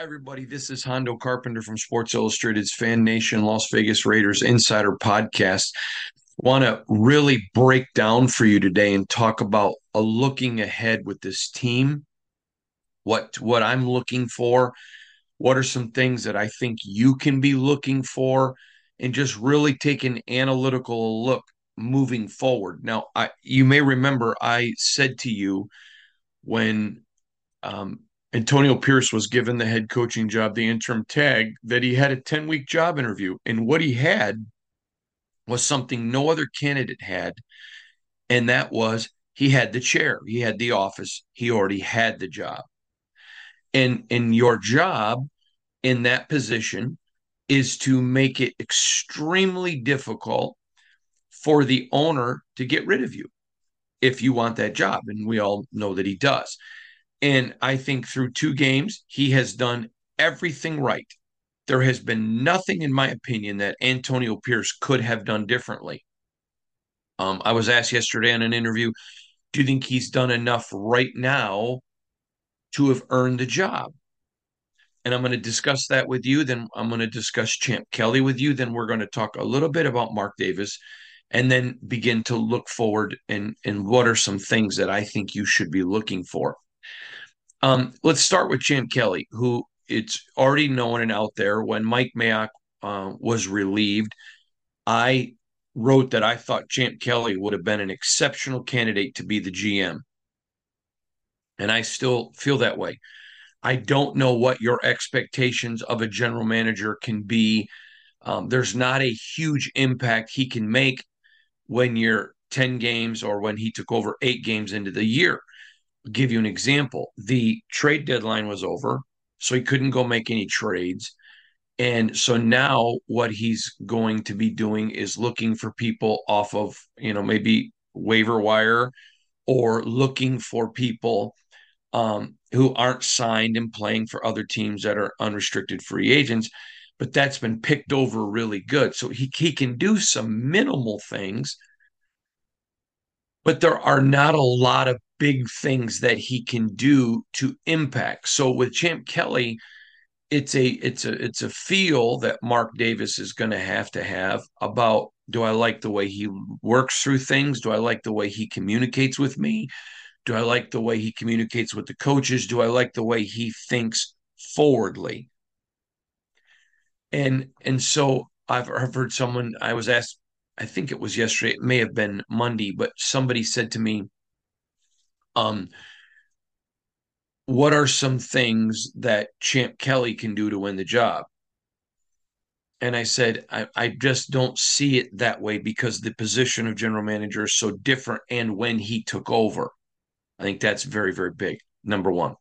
everybody. This is Hondo Carpenter from Sports Illustrated's Fan Nation Las Vegas Raiders Insider Podcast. Want to really break down for you today and talk about a looking ahead with this team. What what I'm looking for, what are some things that I think you can be looking for and just really take an analytical look moving forward. Now, I you may remember I said to you when um, Antonio Pierce was given the head coaching job, the interim tag, that he had a 10 week job interview. And what he had was something no other candidate had. And that was he had the chair, he had the office, he already had the job. And, and your job in that position is to make it extremely difficult for the owner to get rid of you if you want that job. And we all know that he does. And I think through two games, he has done everything right. There has been nothing, in my opinion, that Antonio Pierce could have done differently. Um, I was asked yesterday in an interview, do you think he's done enough right now to have earned the job? And I'm going to discuss that with you. Then I'm going to discuss Champ Kelly with you. Then we're going to talk a little bit about Mark Davis and then begin to look forward and, and what are some things that I think you should be looking for. Um, let's start with Champ Kelly, who it's already known and out there. When Mike Mayock uh, was relieved, I wrote that I thought Champ Kelly would have been an exceptional candidate to be the GM. And I still feel that way. I don't know what your expectations of a general manager can be. Um, there's not a huge impact he can make when you're 10 games or when he took over eight games into the year give you an example. The trade deadline was over, so he couldn't go make any trades. And so now what he's going to be doing is looking for people off of, you know, maybe waiver wire or looking for people um, who aren't signed and playing for other teams that are unrestricted free agents. But that's been picked over really good. So he, he can do some minimal things, but there are not a lot of big things that he can do to impact. So with Champ Kelly, it's a it's a it's a feel that Mark Davis is going to have to have about do I like the way he works through things? Do I like the way he communicates with me? Do I like the way he communicates with the coaches? Do I like the way he thinks forwardly? And and so I've, I've heard someone I was asked I think it was yesterday it may have been Monday but somebody said to me um, what are some things that Champ Kelly can do to win the job? And I said, I, I just don't see it that way because the position of general manager is so different. And when he took over, I think that's very, very big. Number one.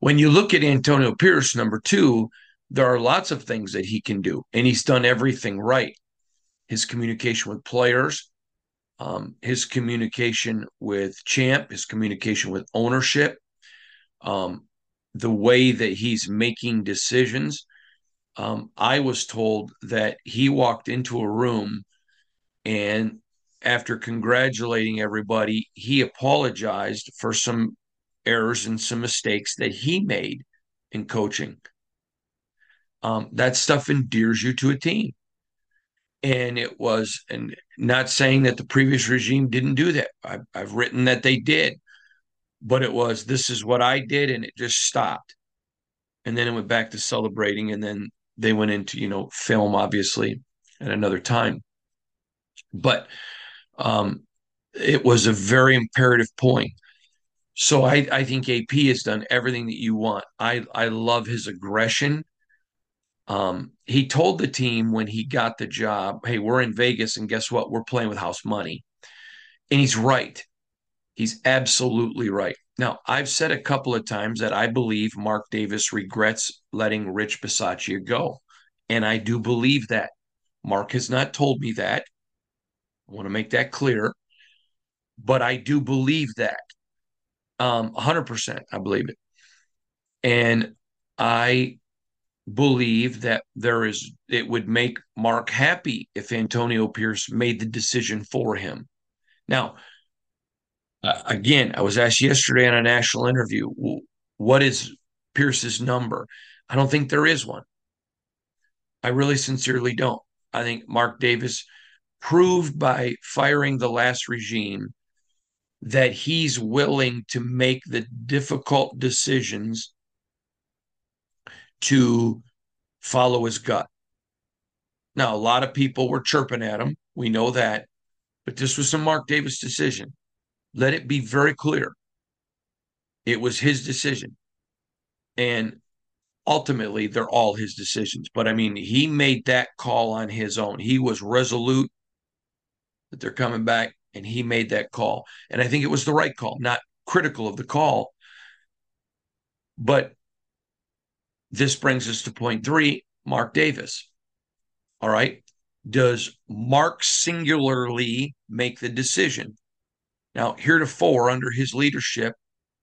When you look at Antonio Pierce, number two, there are lots of things that he can do, and he's done everything right. His communication with players, um, his communication with Champ, his communication with ownership, um, the way that he's making decisions. Um, I was told that he walked into a room and after congratulating everybody, he apologized for some errors and some mistakes that he made in coaching. Um, that stuff endears you to a team and it was and not saying that the previous regime didn't do that. I've, I've, written that they did but it was this is what i did and it just stopped. And then it went back to celebrating and then they went into you know film obviously at another time. But um it was a very imperative point. So i i think ap has done everything that you want. I i love his aggression um, he told the team when he got the job, hey, we're in Vegas, and guess what? We're playing with house money. And he's right. He's absolutely right. Now, I've said a couple of times that I believe Mark Davis regrets letting Rich Bisaccia go. And I do believe that. Mark has not told me that. I want to make that clear. But I do believe that. Um, 100%, I believe it. And I believe that there is it would make Mark happy if Antonio Pierce made the decision for him. Now, uh, again, I was asked yesterday in a national interview, what is Pierce's number. I don't think there is one. I really sincerely don't. I think Mark Davis proved by firing the last regime that he's willing to make the difficult decisions to follow his gut. Now, a lot of people were chirping at him. We know that. But this was a Mark Davis decision. Let it be very clear. It was his decision. And ultimately, they're all his decisions. But I mean, he made that call on his own. He was resolute that they're coming back, and he made that call. And I think it was the right call, not critical of the call. But this brings us to point three Mark Davis. All right. Does Mark singularly make the decision? Now, heretofore, under his leadership,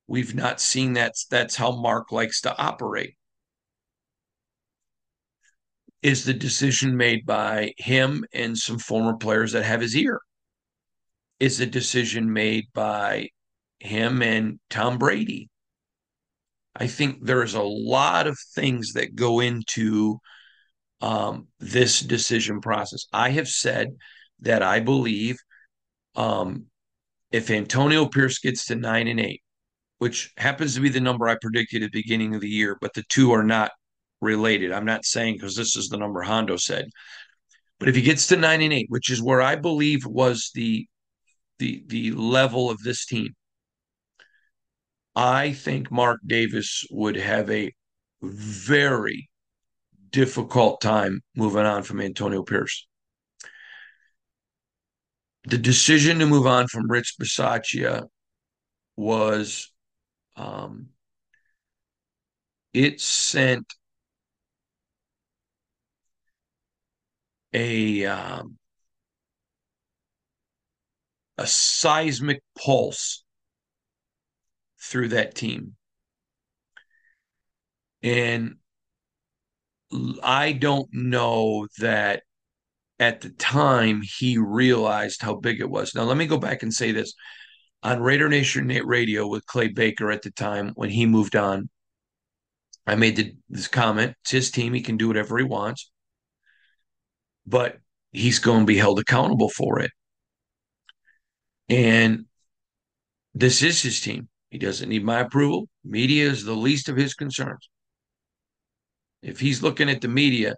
we've not seen that. That's how Mark likes to operate. Is the decision made by him and some former players that have his ear? Is the decision made by him and Tom Brady? I think there's a lot of things that go into um, this decision process. I have said that I believe um, if Antonio Pierce gets to nine and eight, which happens to be the number I predicted at the beginning of the year, but the two are not related. I'm not saying because this is the number Hondo said. But if he gets to nine and eight, which is where I believe was the the the level of this team, I think Mark Davis would have a very difficult time moving on from Antonio Pierce. The decision to move on from Rich Bisaccia was um, it sent a um, a seismic pulse through that team. And I don't know that at the time he realized how big it was. Now, let me go back and say this on Raider Nation Radio with Clay Baker at the time when he moved on. I made the, this comment. It's his team. He can do whatever he wants, but he's going to be held accountable for it. And this is his team. He doesn't need my approval. Media is the least of his concerns. If he's looking at the media,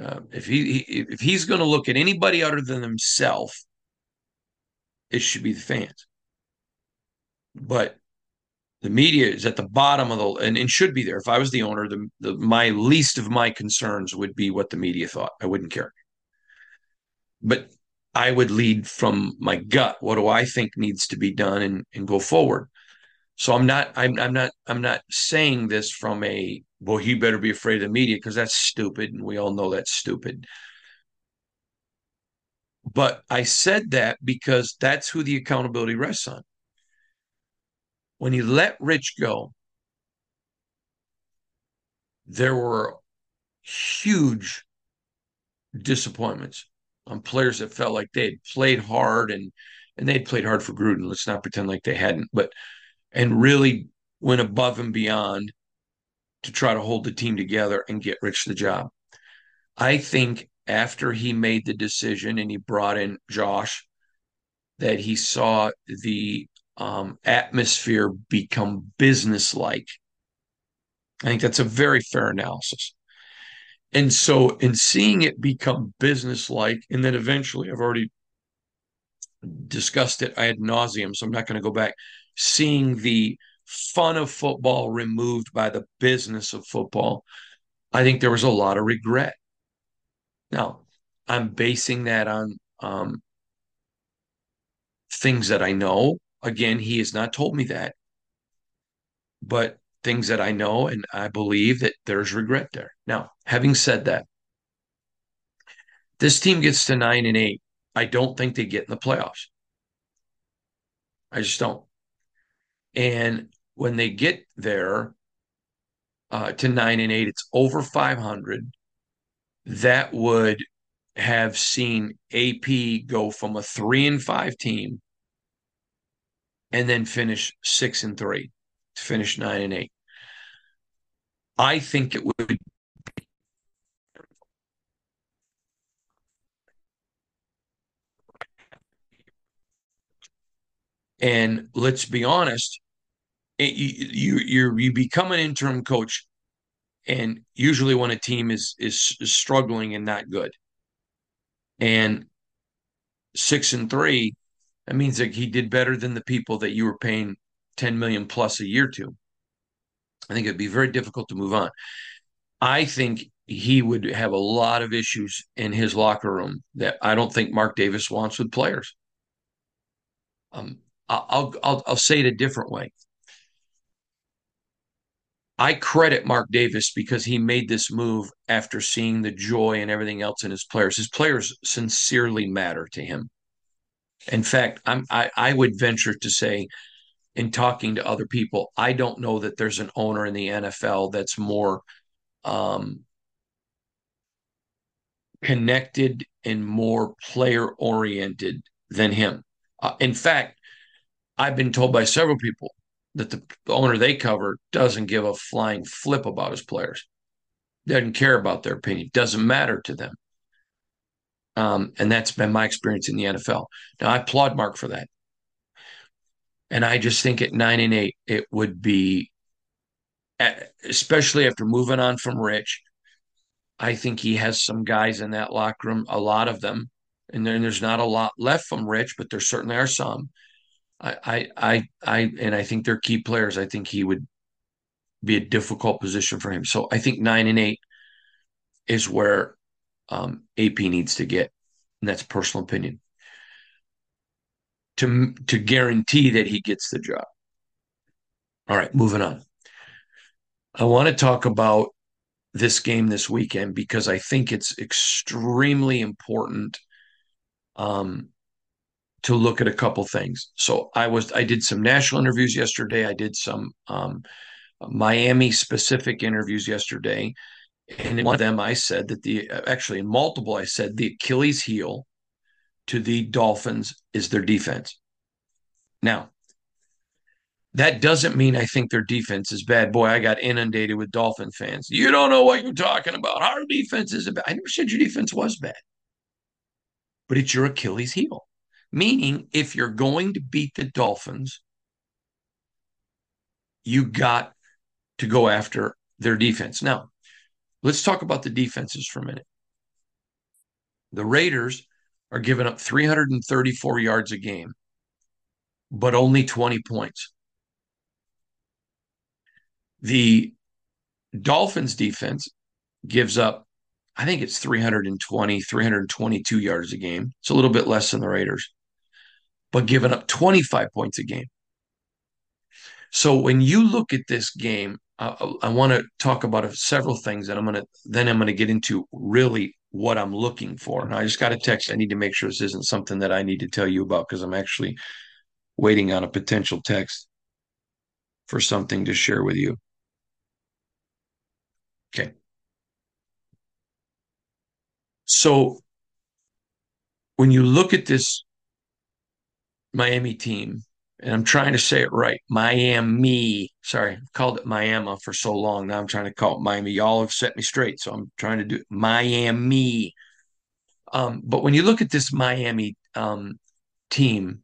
uh, if he, if he's going to look at anybody other than himself, it should be the fans. But the media is at the bottom of the and, and should be there. If I was the owner, the, the my least of my concerns would be what the media thought. I wouldn't care. But I would lead from my gut. What do I think needs to be done and, and go forward? So I'm not I'm, I'm not I'm not saying this from a well, he better be afraid of the media because that's stupid, and we all know that's stupid. But I said that because that's who the accountability rests on. When he let Rich go, there were huge disappointments on players that felt like they had played hard and and they'd played hard for Gruden. Let's not pretend like they hadn't, but and really went above and beyond to try to hold the team together and get Rich the job. I think after he made the decision and he brought in Josh, that he saw the um, atmosphere become businesslike. I think that's a very fair analysis. And so, in seeing it become businesslike, and then eventually, I've already discussed it ad nauseum, so I'm not going to go back. Seeing the fun of football removed by the business of football, I think there was a lot of regret. Now, I'm basing that on um, things that I know. Again, he has not told me that, but things that I know, and I believe that there's regret there. Now, having said that, this team gets to nine and eight. I don't think they get in the playoffs. I just don't. And when they get there uh, to nine and eight, it's over 500. That would have seen AP go from a three and five team and then finish six and three to finish nine and eight. I think it would And let's be honest, it, you you you become an interim coach, and usually when a team is is, is struggling and not good, and six and three, that means that he did better than the people that you were paying ten million plus a year to. I think it'd be very difficult to move on. I think he would have a lot of issues in his locker room that I don't think Mark Davis wants with players. Um, I'll, I'll, I'll say it a different way. I credit Mark Davis because he made this move after seeing the joy and everything else in his players. His players sincerely matter to him. In fact, I'm, I, I would venture to say, in talking to other people, I don't know that there's an owner in the NFL that's more um, connected and more player oriented than him. Uh, in fact, I've been told by several people that the owner they cover doesn't give a flying flip about his players, doesn't care about their opinion, doesn't matter to them. Um, and that's been my experience in the NFL. Now, I applaud Mark for that. And I just think at nine and eight, it would be, especially after moving on from Rich, I think he has some guys in that locker room, a lot of them. And then there's not a lot left from Rich, but there certainly are some I, I, I, and I think they're key players. I think he would be a difficult position for him. So I think nine and eight is where um, AP needs to get, and that's personal opinion. To to guarantee that he gets the job. All right, moving on. I want to talk about this game this weekend because I think it's extremely important um, to look at a couple things. So I was I did some national interviews yesterday. I did some um, Miami specific interviews yesterday, and in one of them I said that the actually in multiple I said the Achilles heel to the Dolphins is their defense. Now, that doesn't mean I think their defense is bad. Boy, I got inundated with Dolphin fans. You don't know what you're talking about. Our defense is bad. I never said your defense was bad, but it's your Achilles heel. Meaning, if you're going to beat the Dolphins, you got to go after their defense. Now, let's talk about the defenses for a minute. The Raiders are giving up 334 yards a game, but only 20 points. The Dolphins defense gives up, I think it's 320, 322 yards a game. It's a little bit less than the Raiders but giving up 25 points a game. So when you look at this game, uh, I want to talk about several things, and I'm to then I'm going to get into really what I'm looking for. And I just got a text. I need to make sure this isn't something that I need to tell you about because I'm actually waiting on a potential text for something to share with you. Okay. So when you look at this Miami team, and I'm trying to say it right. Miami. Sorry, I've called it Miami for so long. Now I'm trying to call it Miami. Y'all have set me straight, so I'm trying to do Miami. Um, but when you look at this Miami um, team,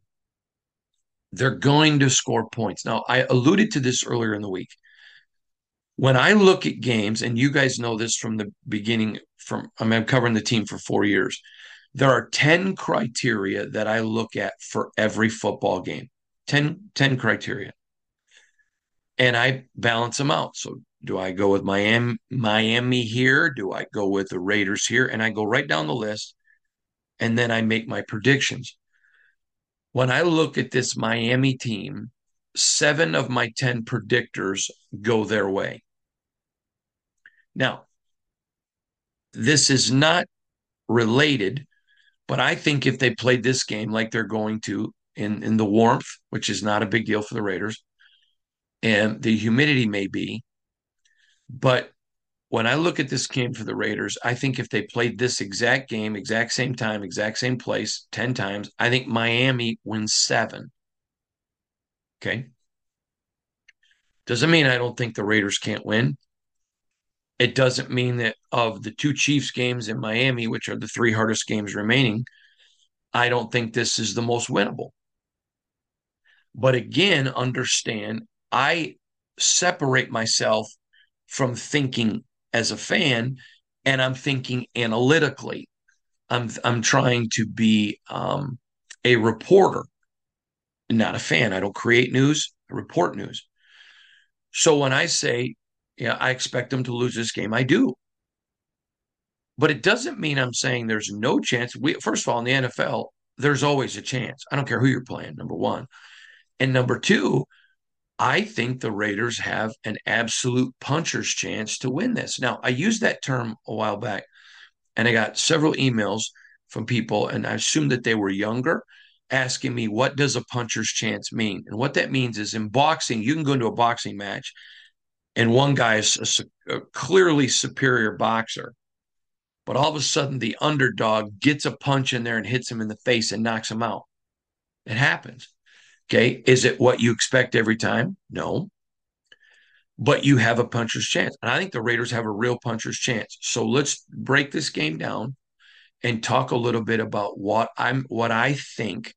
they're going to score points. Now, I alluded to this earlier in the week. When I look at games, and you guys know this from the beginning, from I mean, I'm covering the team for four years there are 10 criteria that I look at for every football game. 10, 10 criteria. And I balance them out. So do I go with Miami Miami here? Do I go with the Raiders here? And I go right down the list and then I make my predictions. When I look at this Miami team, seven of my 10 predictors go their way. Now, this is not related but I think if they played this game like they're going to in, in the warmth, which is not a big deal for the Raiders, and the humidity may be, but when I look at this game for the Raiders, I think if they played this exact game, exact same time, exact same place 10 times, I think Miami wins seven. Okay. Doesn't mean I don't think the Raiders can't win. It doesn't mean that of the two Chiefs games in Miami, which are the three hardest games remaining, I don't think this is the most winnable. But again, understand I separate myself from thinking as a fan and I'm thinking analytically. I'm I'm trying to be um, a reporter, not a fan. I don't create news, I report news. So when I say, yeah, I expect them to lose this game, I do. But it doesn't mean I'm saying there's no chance. We first of all, in the NFL, there's always a chance. I don't care who you're playing, number one. And number two, I think the Raiders have an absolute puncher's chance to win this. Now, I used that term a while back, and I got several emails from people, and I assumed that they were younger, asking me, what does a puncher's chance mean? And what that means is in boxing, you can go into a boxing match, and one guy is a, a clearly superior boxer. But all of a sudden, the underdog gets a punch in there and hits him in the face and knocks him out. It happens. Okay. Is it what you expect every time? No. But you have a puncher's chance. And I think the Raiders have a real puncher's chance. So let's break this game down and talk a little bit about what I'm what I think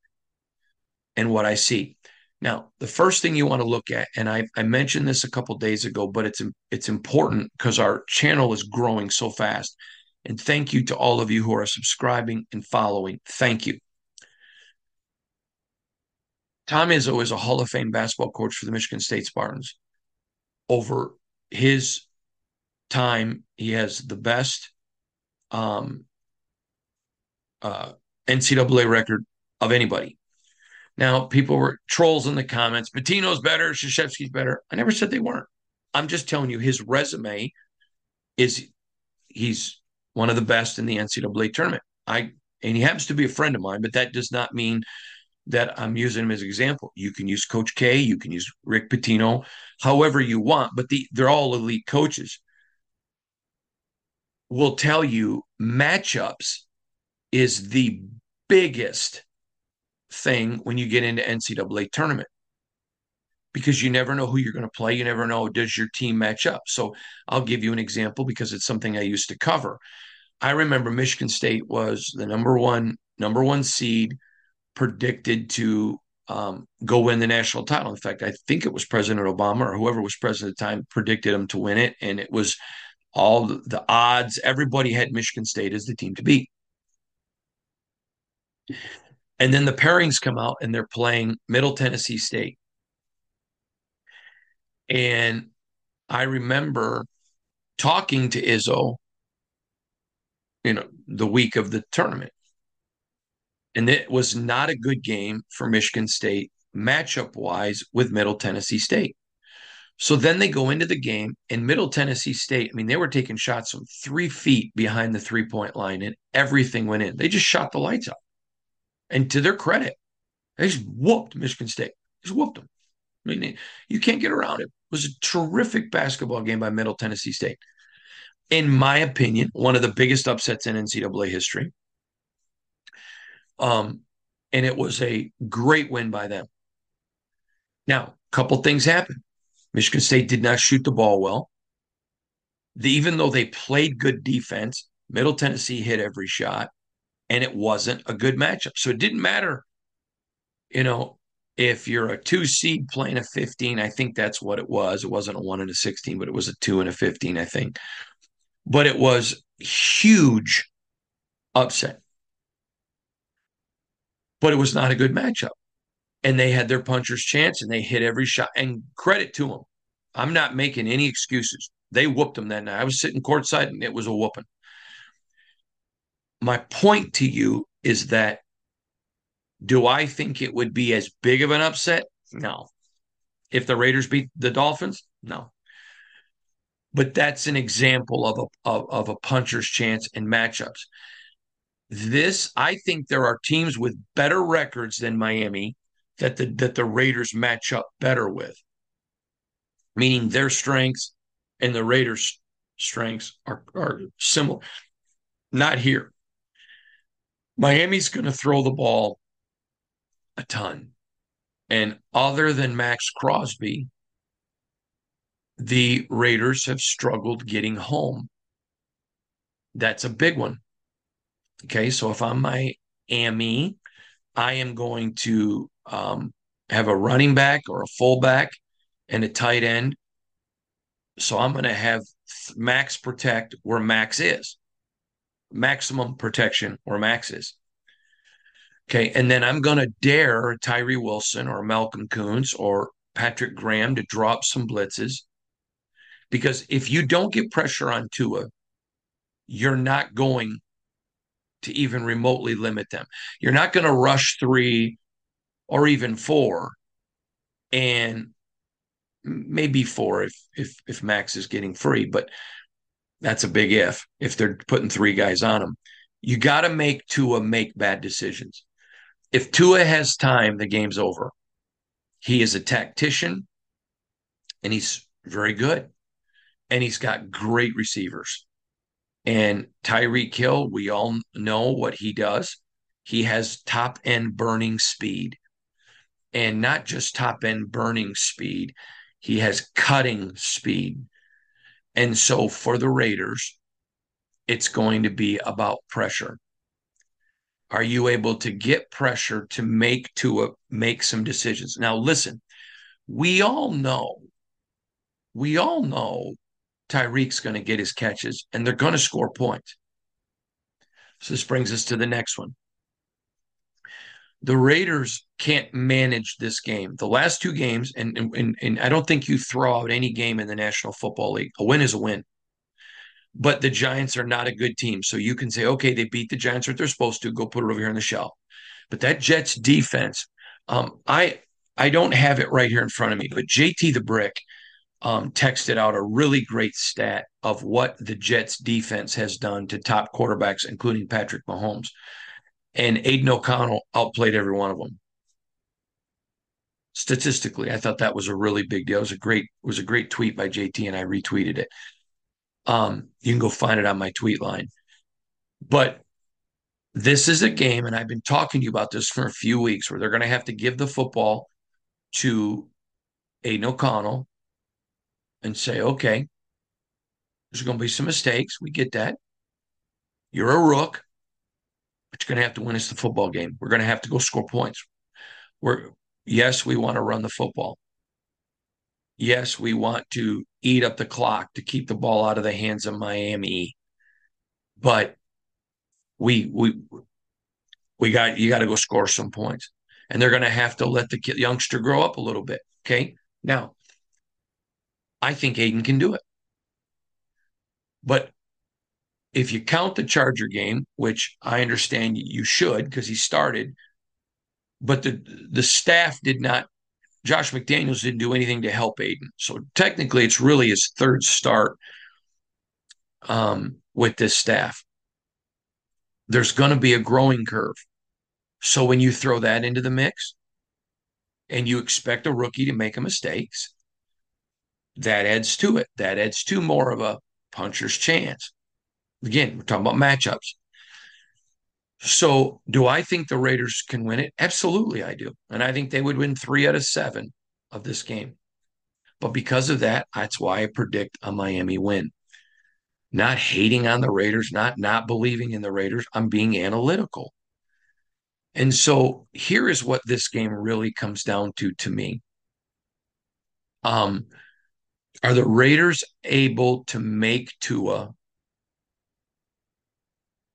and what I see. Now, the first thing you want to look at, and I, I mentioned this a couple days ago, but it's it's important because our channel is growing so fast. And thank you to all of you who are subscribing and following. Thank you. Tom Izzo is a Hall of Fame basketball coach for the Michigan State Spartans. Over his time, he has the best um, uh, NCAA record of anybody. Now, people were trolls in the comments. Pitino's better, Krzyzewski's better. I never said they weren't. I'm just telling you, his resume is he's one of the best in the NCAA tournament. I and he happens to be a friend of mine, but that does not mean that I'm using him as an example. You can use Coach K, you can use Rick Pitino, however you want, but the, they're all elite coaches. Will tell you matchups is the biggest thing when you get into NCAA tournament because you never know who you're going to play. You never know does your team match up. So I'll give you an example because it's something I used to cover. I remember Michigan State was the number one number one seed predicted to um, go win the national title. In fact, I think it was President Obama or whoever was president at the time predicted them to win it, and it was all the, the odds. Everybody had Michigan State as the team to beat. And then the pairings come out, and they're playing Middle Tennessee State. And I remember talking to Izzo, you know, the week of the tournament. And it was not a good game for Michigan State matchup wise with Middle Tennessee State. So then they go into the game, and Middle Tennessee State, I mean, they were taking shots from three feet behind the three point line, and everything went in. They just shot the lights out. And to their credit, they just whooped Michigan State. Just whooped them. I mean, you can't get around it. It was a terrific basketball game by Middle Tennessee State. In my opinion, one of the biggest upsets in NCAA history. Um, and it was a great win by them. Now, a couple things happened. Michigan State did not shoot the ball well. The, even though they played good defense, Middle Tennessee hit every shot, and it wasn't a good matchup. So it didn't matter, you know, if you're a two seed playing a 15. I think that's what it was. It wasn't a one and a 16, but it was a two and a 15, I think. But it was huge upset but it was not a good matchup. And they had their puncher's chance and they hit every shot. And credit to them. I'm not making any excuses. They whooped them that night. I was sitting courtside and it was a whooping. My point to you is that do I think it would be as big of an upset? Hmm. No. If the Raiders beat the Dolphins? No. But that's an example of a of, of a puncher's chance in matchups. This, I think there are teams with better records than Miami that the that the Raiders match up better with. Meaning their strengths and the Raiders' strengths are, are similar. Not here. Miami's going to throw the ball a ton. And other than Maxx Crosby, the Raiders have struggled getting home. That's a big one. Okay, so if I'm Miami, I am going to um, have a running back or a fullback and a tight end. So I'm going to have max protect where max is, maximum protection or maxes. Okay, and then I'm going to dare Tyree Wilson or Malcolm Koonce or Patrick Graham to drop some blitzes. Because if you don't get pressure on Tua, you're not going to even remotely limit them. You're not going to rush three or even four, and maybe four if if if Maxx is getting free, but that's a big if if they're putting three guys on him. You got to make Tua make bad decisions. If Tua has time, the game's over. He is a tactician and he's very good. And he's got great receivers. And Tyreek Hill, we all know what he does. He has top end burning speed. And not just top end burning speed, he has cutting speed. And so for the Raiders, it's going to be about pressure. Are you able to get pressure to make to uh, make some decisions? Now listen, we all know, we all know Tyreek's going to get his catches and they're going to score points. So this brings us to the next one. The Raiders can't manage this game. The last two games, and, and, and I don't think you throw out any game in the National Football League. A win is a win. But the Giants are not a good team. So you can say, okay, they beat the Giants what they're supposed to. Go put it over here on the shelf. But that Jets defense, um, I I don't have it right here in front of me, but JT the Brick um, texted out a really great stat of what the Jets defense has done to top quarterbacks, including Patrick Mahomes. And Aidan O'Connell outplayed every one of them. Statistically, I thought that was a really big deal. It was a great, it was a great tweet by JT, and I retweeted it. Um, you can go find it on my tweet line. But this is a game, and I've been talking to you about this for a few weeks, where they're going to have to give the football to Aidan O'Connell and say, okay, there's going to be some mistakes. We get that. You're a rook, but you're going to have to win us the football game. We're going to have to go score points. We're yes, we want to run the football. Yes, we want to eat up the clock to keep the ball out of the hands of Miami. But we we we got you got to go score some points. And they're going to have to let the youngster grow up a little bit. Okay. Now, I think Aidan can do it. But if you count the Charger game, which I understand you should because he started, but the the staff did not. Josh McDaniels didn't do anything to help Aidan, so technically it's really his third start um, with this staff. There's going to be a growing curve, so when you throw that into the mix, and you expect a rookie to make mistakes, that adds to it. That adds to more of a puncher's chance. Again, we're talking about matchups. So, do I think the Raiders can win it? Absolutely, I do. And I think they would win three out of seven of this game. But because of that, that's why I predict a Miami win. Not hating on the Raiders, not not believing in the Raiders. I'm being analytical. And so here is what this game really comes down to to me. Um, are the Raiders able to make Tua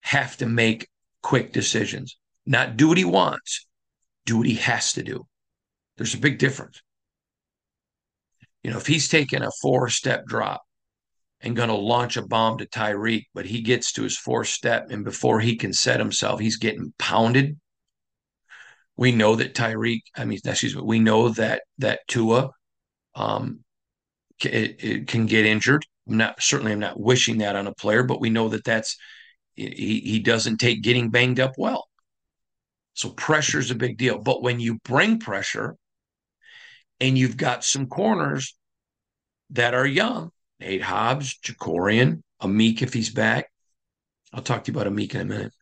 have to make quick decisions? Not do what he wants, do what he has to do. There's a big difference. You know, if he's taking a four step drop and going to launch a bomb to Tyreek, but he gets to his fourth step and before he can set himself, he's getting pounded. We know that Tyreek, I mean, excuse me, we know that that Tua um, it, it can get injured. I'm not certainly I'm not wishing that on a player, but we know that that's he he doesn't take getting banged up well. So pressure is a big deal. But when you bring pressure and you've got some corners that are young, Nate Hobbs, Jakorian, Amik if he's back. I'll talk to you about Amik in a minute.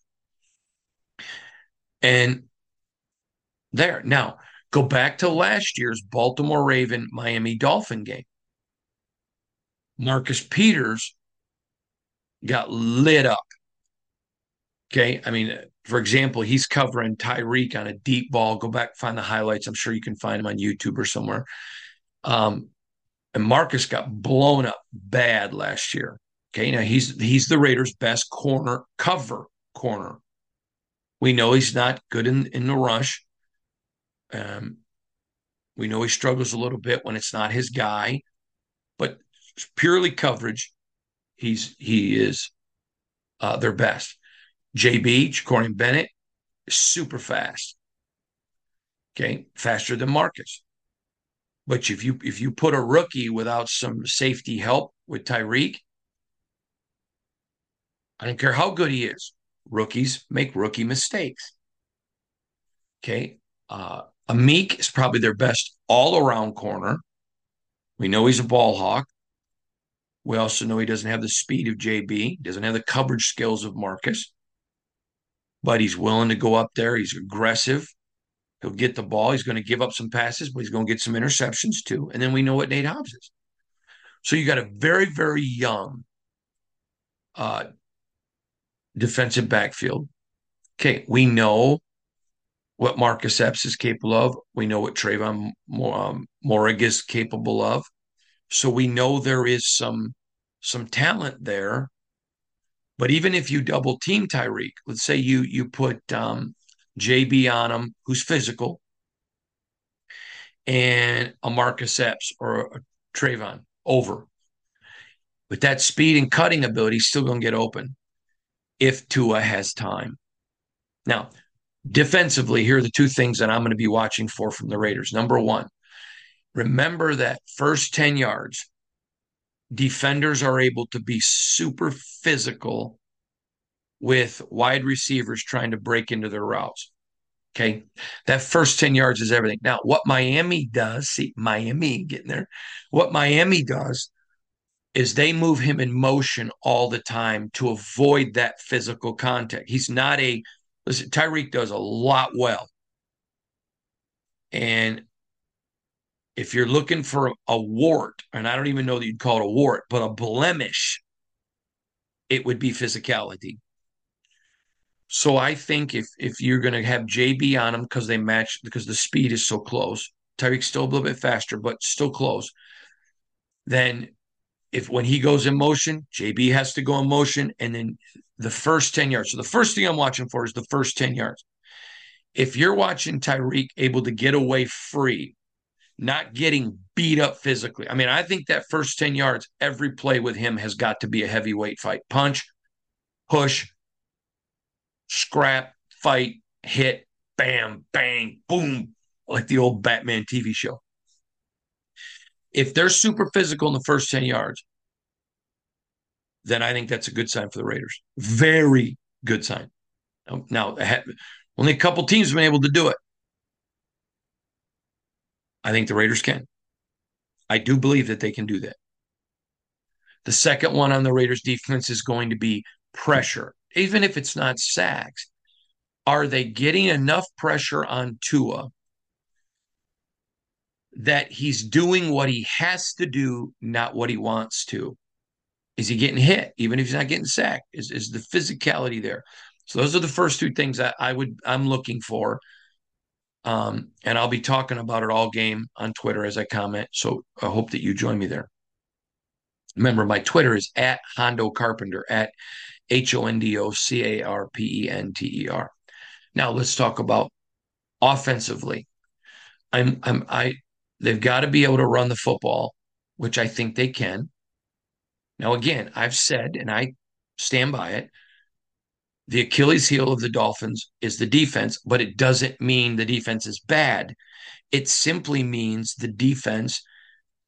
And there. Now, go back to last year's Baltimore Raven Miami Dolphin game. Marcus Peters got lit up. Okay. I mean, for example, he's covering Tyreek on a deep ball. Go back, find the highlights. I'm sure you can find him on YouTube or somewhere. Um, and Marcus got blown up bad last year. Okay. Now he's he's the Raiders' best corner cover corner. We know he's not good in, in the rush. Um, we know he struggles a little bit when it's not his guy, but purely coverage, he's he is uh, their best. JB, Jakorian Bennett, super fast. Okay, faster than Marcus. But if you if you put a rookie without some safety help with Tyreek, I don't care how good he is. Rookies make rookie mistakes. Okay. Uh, Amik is probably their best all around corner. We know he's a ball hawk. We also know he doesn't have the speed of JB, doesn't have the coverage skills of Marcus, but he's willing to go up there. He's aggressive. He'll get the ball. He's going to give up some passes, but he's going to get some interceptions too. And then we know what Nate Hobbs is. So you got a very, very young uh, defensive backfield. Okay, we know what Marcus Epps is capable of. We know what Tre'von um, Moehrig is capable of. So we know there is some some talent there. But even if you double team Tyreek, let's say you you put um, JB on him, who's physical, and a Marcus Epps or a Tre'von over. With that speed and cutting ability, still going to get open if Tua has time. Now, defensively, here are the two things that I'm going to be watching for from the Raiders. Number one, remember that first 10 yards, defenders are able to be super physical with wide receivers trying to break into their routes. Okay. That first 10 yards is everything. Now, what Miami does, see, Miami getting there, what Miami does is they move him in motion all the time to avoid that physical contact. He's not a, listen, Tyreek does a lot well. And if you're looking for a wart, and I don't even know that you'd call it a wart, but a blemish, it would be physicality. So I think if if you're going to have JB on him because they match because the speed is so close, Tyreek's still a little bit faster, but still close. Then if when he goes in motion, JB has to go in motion, and then the first 10 yards. So the first thing I'm watching for is the first 10 yards. If you're watching Tyreek able to get away free, not getting beat up physically. I mean, I think that first 10 yards, every play with him has got to be a heavyweight fight. Punch, push, scrap, fight, hit, bam, bang, boom, like the old Batman TV show. If they're super physical in the first 10 yards, then I think that's a good sign for the Raiders. Very good sign. Now, only a couple teams have been able to do it. I think the Raiders can. I do believe that they can do that. The second one on the Raiders defense is going to be pressure even if it's not sacks, are they getting enough pressure on Tua that he's doing what he has to do, not what he wants to? Is he getting hit, even if he's not getting sacked? Is is the physicality there? So those are the first two things that I would I'm looking for. Um, and I'll be talking about it all game on Twitter as I comment. So I hope that you join me there. Remember, my Twitter is at Hondo Carpenter at H O N D O C A R P E N T E R. Now let's talk about offensively. I'm I'm I they've got to be able to run the football, which I think they can. Now again, I've said and I stand by it. The Achilles heel of the Dolphins is the defense, but it doesn't mean the defense is bad. It simply means the defense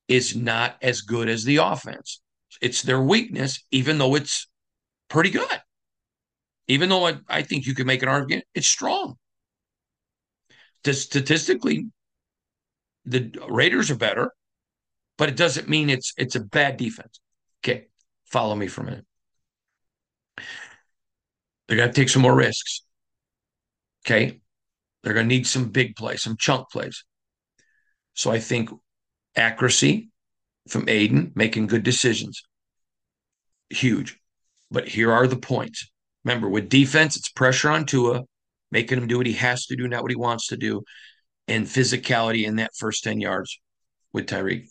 is not as good as the offense. It's their weakness, even though it's pretty good. Even though I, I think you could make an argument, it's strong. Statistically, the Raiders are better, but it doesn't mean it's it's a bad defense. Okay, follow me for a minute. They're going to take some more risks. Okay, they're going to need some big plays, some chunk plays. So I think accuracy, from Aidan making good decisions. Huge. But here are the points. Remember, with defense, it's pressure on Tua, making him do what he has to do, not what he wants to do, and physicality in that first 10 yards with Tyreek.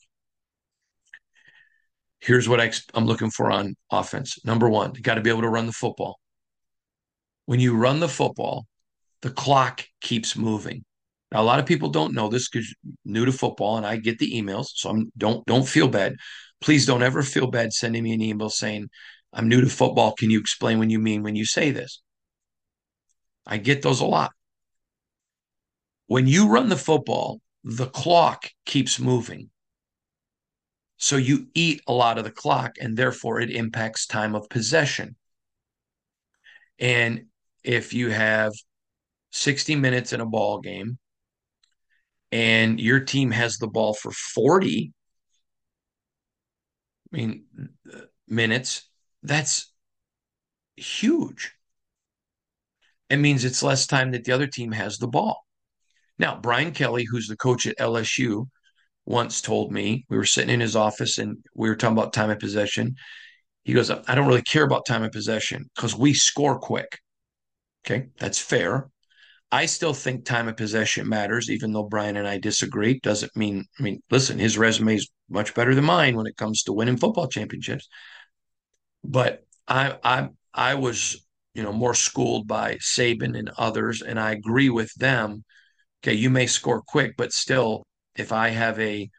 Here's what I, am looking for on offense. Number one, got to be able to run the football. When you run the football, the clock keeps moving. Now, a lot of people don't know this because new to football, and I get the emails, so I'm don't don't feel bad. Please don't ever feel bad sending me an email saying, "I'm new to football. Can you explain what you mean when you say this?" I get those a lot. When you run the football, the clock keeps moving. So you eat a lot of the clock, and therefore it impacts time of possession. And if you have 60 minutes in a ball game and your team has the ball for 40 I mean minutes, that's huge. It means it's less time that the other team has the ball. Now, Brian Kelly, who's the coach at LSU, once told me we were sitting in his office and we were talking about time of possession. He goes, I don't really care about time of possession because we score quick. Okay, that's fair. I still think time of possession matters, even though Brian and I disagree. Doesn't mean, I mean, listen, his resume is much better than mine when it comes to winning football championships. But I, I, I was, you know, more schooled by Saban and others, and I agree with them. Okay, you may score quick, but still, if I have a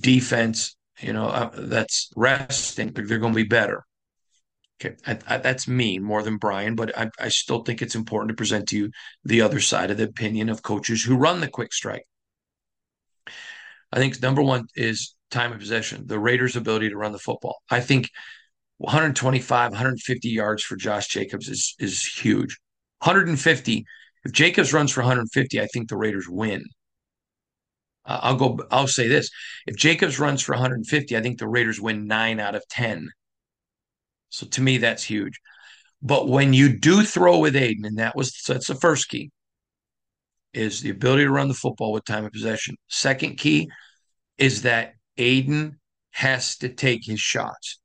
defense, you know, uh, that's resting, they're going to be better. Okay, I, I, that's me more than Brian, but I, I still think it's important to present to you the other side of the opinion of coaches who run the quick strike. I think number one is time of possession, the Raiders' ability to run the football. I think 125, 150 yards for Josh Jacobs is is huge. 150. If Jacobs runs for 150, I think the Raiders win. Uh, I'll go. I'll say this: if Jacobs runs for 150, I think the Raiders win nine out of ten. So to me, that's huge. But when you do throw with Aidan, and that was that's the first key, is the ability to run the football with time of possession. Second key is that Aidan has to take his shots.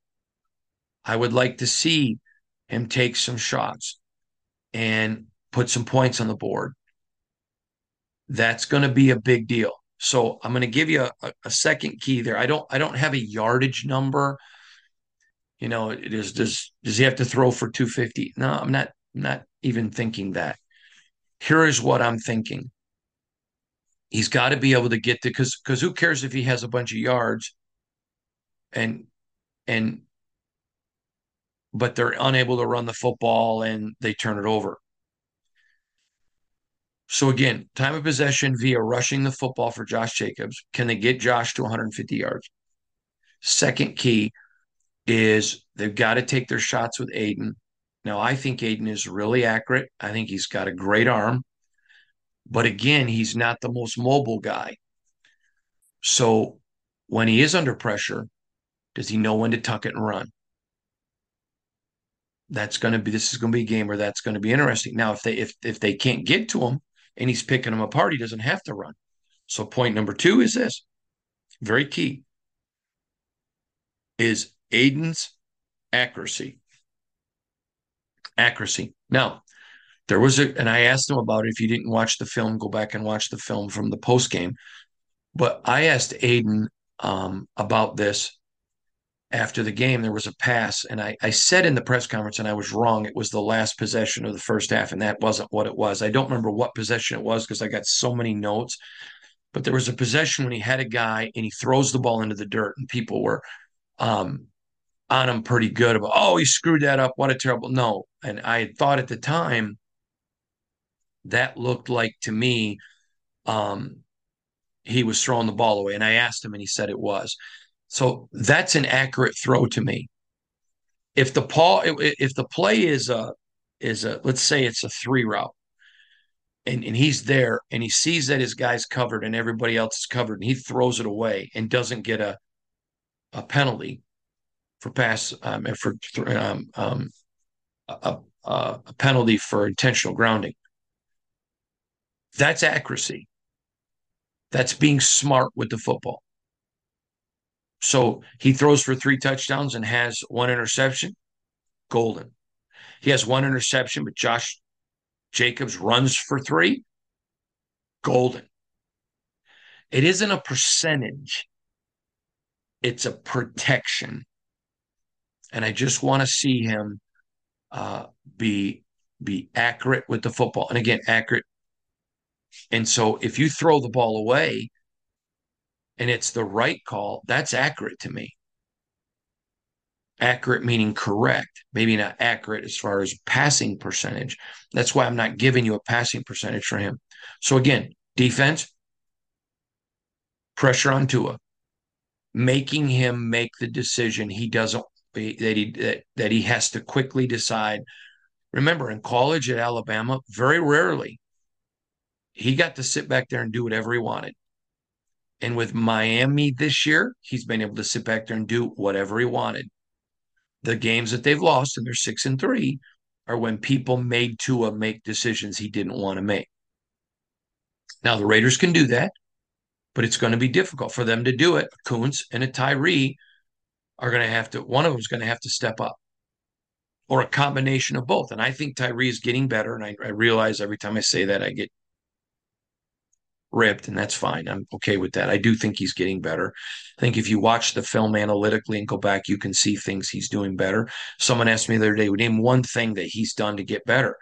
I would like to see him take some shots and put some points on the board. That's going to be a big deal. So I'm going to give you a, a, second key there. I don't I don't have a yardage number you know, it is does does he have to throw for 250? No, I'm not I'm not even thinking that. Here is what I'm thinking. He's got to be able to get to because because who cares if he has a bunch of yards and and but they're unable to run the football and they turn it over. So again, time of possession via rushing the football for Josh Jacobs. Can they get Josh to 150 yards? Second key, is they've got to take their shots with Aidan. Now, I think Aidan is really accurate. I think he's got a great arm. But again, he's not the most mobile guy. So when he is under pressure, does he know when to tuck it and run? That's going to be this is going to be a game where that's going to be interesting. Now, if they if if they can't get to him and he's picking them apart, he doesn't have to run. So point number two is this very key is Aidan's accuracy. Accuracy. Now, there was a, and I asked him about it. If you didn't watch the film, go back and watch the film from the post game. But I asked Aidan um, about this after the game. There was a pass, and I, I said in the press conference, and I was wrong. It was the last possession of the first half, and that wasn't what it was. I don't remember what possession it was because I got so many notes. But there was a possession when he had a guy and he throws the ball into the dirt, and people were um, on him pretty good about, oh, he screwed that up. What a terrible. No. And I thought at the time that looked like to me, um, he was throwing the ball away. And I asked him and he said it was. So that's an accurate throw to me. If the Paul, if the play is a, is a, let's say it's a three route, and, and he's there and he sees that his guy's covered and everybody else is covered and he throws it away and doesn't get a a penalty for pass um, for um, um, a, a, penalty for intentional grounding. That's accuracy. That's being smart with the football. So he throws for three touchdowns and has one interception. Golden. He has one interception, but Josh Jacobs runs for three. Golden. It isn't a percentage, it's a protection. And I just want to see him uh, be be accurate with the football. And again, accurate. And so if you throw the ball away and it's the right call, that's accurate to me. Accurate meaning correct, maybe not accurate as far as passing percentage. That's why I'm not giving you a passing percentage for him. So again, defense, pressure on Tua, making him make the decision he doesn't that he that, that he has to quickly decide. Remember, in college at Alabama, very rarely he got to sit back there and do whatever he wanted. And with Miami this year, he's been able to sit back there and do whatever he wanted. The games that they've lost, and they're six and three, are when people made Tua make decisions he didn't want to make. Now the Raiders can do that, but it's going to be difficult for them to do it. Koonce and a Tyree are going to have to. One of them is going to have to step up, or a combination of both. And I think Tyree is getting better. And I, I realize every time I say that, I get ripped, and that's fine. I'm okay with that. I do think he's getting better. I think if you watch the film analytically and go back, you can see things he's doing better. Someone asked me the other day, name one thing that he's done to get better.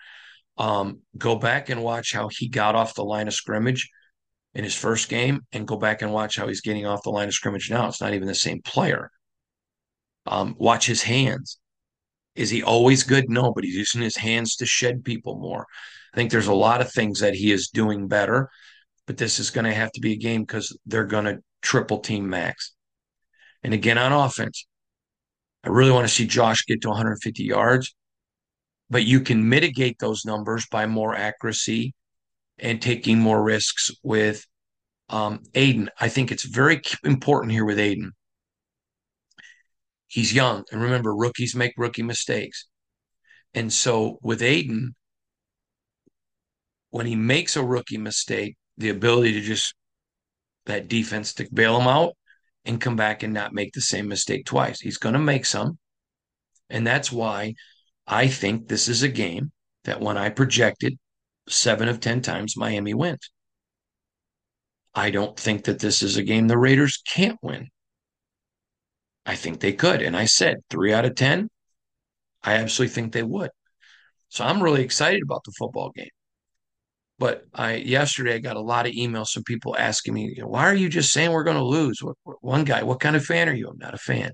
Um, go back and watch how he got off the line of scrimmage in his first game, and go back and watch how he's getting off the line of scrimmage now. It's not even the same player. Um, watch his hands. Is he always good? No, but he's using his hands to shed people more. I think there's a lot of things that he is doing better but this is going to have to be a game because they're going to triple team Maxx. And again, on offense, I really want to see Josh get to 150 yards, but you can mitigate those numbers by more accuracy and taking more risks with um, Aidan. I think it's very important here with Aidan. He's young, and remember, rookies make rookie mistakes. And so with Aidan, when he makes a rookie mistake, the ability to just that defense to bail him out and come back and not make the same mistake twice. He's going to make some. And that's why I think this is a game that when I projected seven of 10 times, Miami wins. I don't think that this is a game the Raiders can't win. I think they could. And I said three out of 10, I absolutely think they would. So I'm really excited about the football game. But I yesterday I got a lot of emails from people asking me, why are you just saying we're going to lose? One guy, what kind of fan are you? I'm not a fan.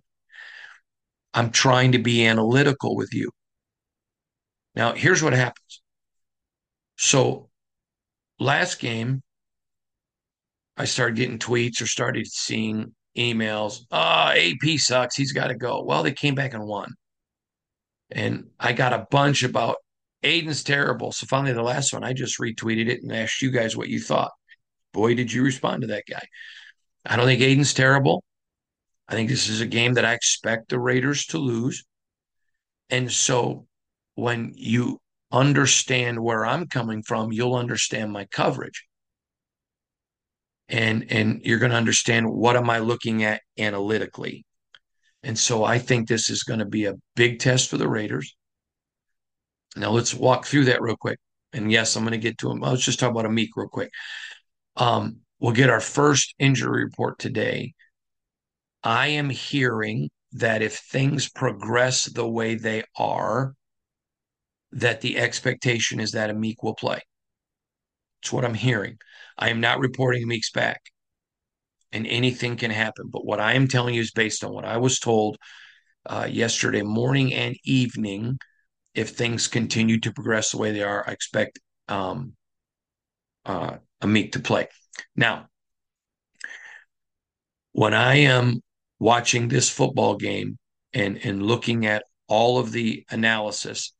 I'm trying to be analytical with you. Now, here's what happens. So last game, I started getting tweets or started seeing emails. Ah, oh, AP sucks. He's got to go. Well, they came back and won. And I got a bunch about Aidan's terrible. So finally, the last one, I just retweeted it and asked you guys what you thought. Boy, did you respond to that guy. I don't think Aidan's terrible. I think this is a game that I expect the Raiders to lose. And so when you understand where I'm coming from, you'll understand my coverage. And and you're going to understand what am I looking at analytically. And so I think this is going to be a big test for the Raiders. Now let's walk through that real quick. And yes, I'm going to get to him. Let's just talk about Amik real quick. Um, we'll get our first injury report today. I am hearing that if things progress the way they are, that the expectation is that Amik will play. It's what I'm hearing. I am not reporting Amik's back, and anything can happen. But what I am telling you is based on what I was told uh, yesterday morning and evening if things continue to progress the way they are, I expect um, uh, Amik to play. Now, when I am watching this football game and and looking at all of the analysis,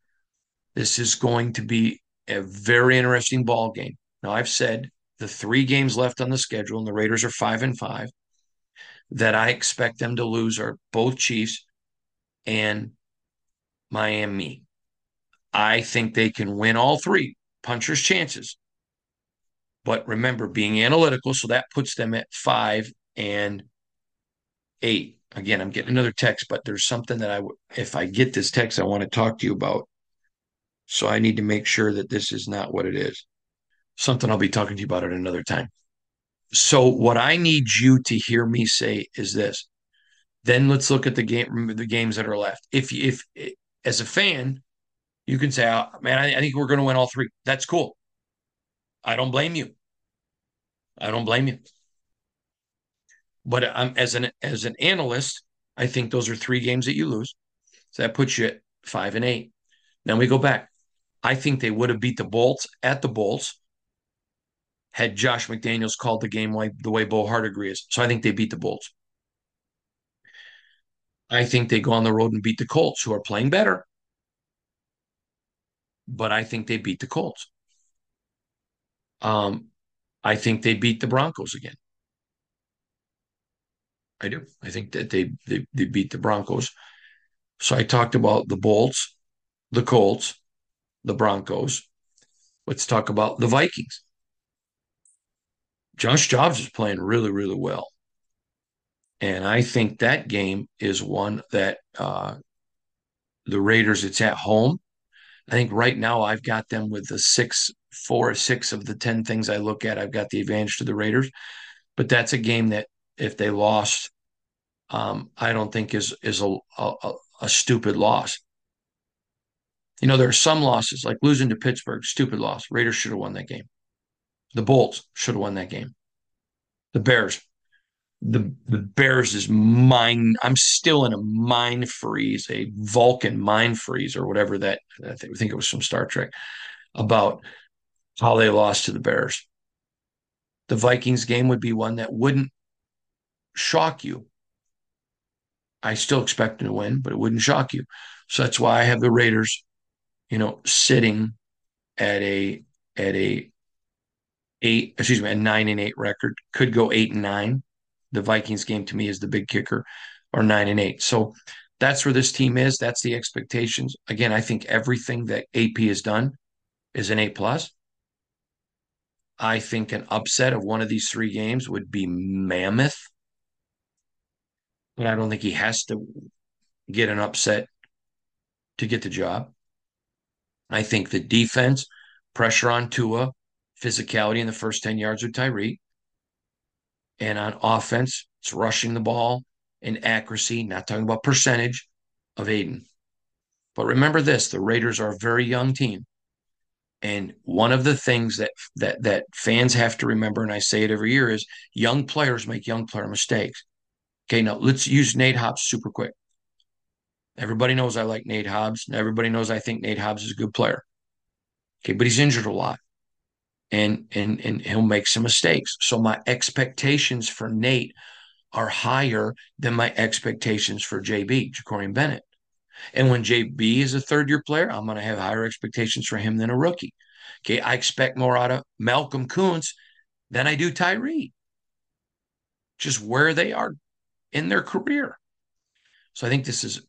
this is going to be a very interesting ball game. Now, I've said the three games left on the schedule, and the Raiders are five and five, that I expect them to lose are both Chiefs and Miami. I think they can win all three. Puncher's chances. But remember, being analytical, so that puts them at five and eight. Again, I'm getting another text, but there's something that I, if I get this text, I want to talk to you about. So I need to make sure that this is not what it is. Something I'll be talking to you about at another time. So what I need you to hear me say is this. Then let's look at the game, the games that are left. If if as a fan, you can say, oh, "Man, I, I think we're going to win all three. That's cool. I don't blame you. I don't blame you. But I'm as an as an analyst, I think those are three games that you lose. So that puts you at five and eight. Then we go back. I think they would have beat the Bolts at the Bolts had Josh McDaniels called the game like the way Bo Hardegree is. So I think they beat the Bolts. I think they go on the road and beat the Colts, who are playing better. But I think they beat the Colts. Um, I think they beat the Broncos again. I do. I think that they they, they beat the Broncos. So I talked about the Bolts, the Colts, the Broncos. Let's talk about the Vikings. Josh Dobbs is playing really, really well. And I think that game is one that uh, the Raiders, it's at home. I think right now I've got them with the six, four six of the 10 things I look at. I've got the advantage to the Raiders. But that's a game that if they lost, um, I don't think is is a, a, a stupid loss. You know, there are some losses like losing to Pittsburgh, stupid loss. Raiders should have won that game. The Bolts should have won that game. The Bears, the the Bears is mine. I'm still in a mind freeze, a Vulcan mind freeze, or whatever that I think, I think it was from Star Trek about how they lost to the Bears. The Vikings game would be one that wouldn't shock you. I still expect them to win, but it wouldn't shock you. So that's why I have the Raiders, you know, sitting at a at a eight, excuse me, a nine and eight record. Could go eight and nine the Vikings game to me is the big kicker, or nine and eight. So that's where this team is. That's the expectations. Again, I think everything that AP has done is an A plus. I think an upset of one of these three games would be mammoth. But I don't think he has to get an upset to get the job. I think the defense, pressure on Tua, physicality in the first 10 yards with Tyreek. And on offense, it's rushing the ball and accuracy, not talking about percentage of Aidan. But remember this the Raiders are a very young team. And one of the things that that that fans have to remember, and I say it every year, is young players make young player mistakes. Okay, now let's use Nate Hobbs super quick. Everybody knows I like Nate Hobbs. Everybody knows I think Nate Hobbs is a good player. Okay, but he's injured a lot and and and he'll make some mistakes. So my expectations for Nate are higher than my expectations for JB, Jakorian Bennett. And when JB is a third year player, I'm going to have higher expectations for him than a rookie. Okay, I expect more out of Malcolm Koonce than I do Tyree. Just where they are in their career. So I think this is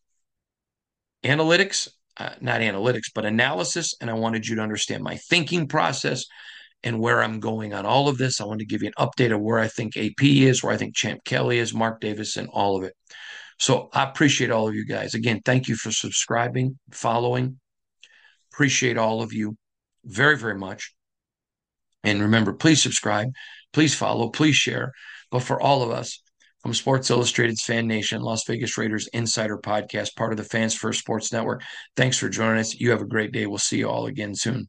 analytics, uh, not analytics, but analysis. And I wanted you to understand my thinking process and where I'm going on all of this. I want to give you an update of where I think AP is, where I think Champ Kelly is, Mark Davis, and all of it. So I appreciate all of you guys. Again, thank you for subscribing, following. Appreciate all of you very, very much. And remember, please subscribe, please follow, please share. But for all of us, from Sports Illustrated's Fan Nation, Las Vegas Raiders Insider Podcast, part of the Fans First Sports Network. Thanks for joining us. You have a great day. We'll see you all again soon.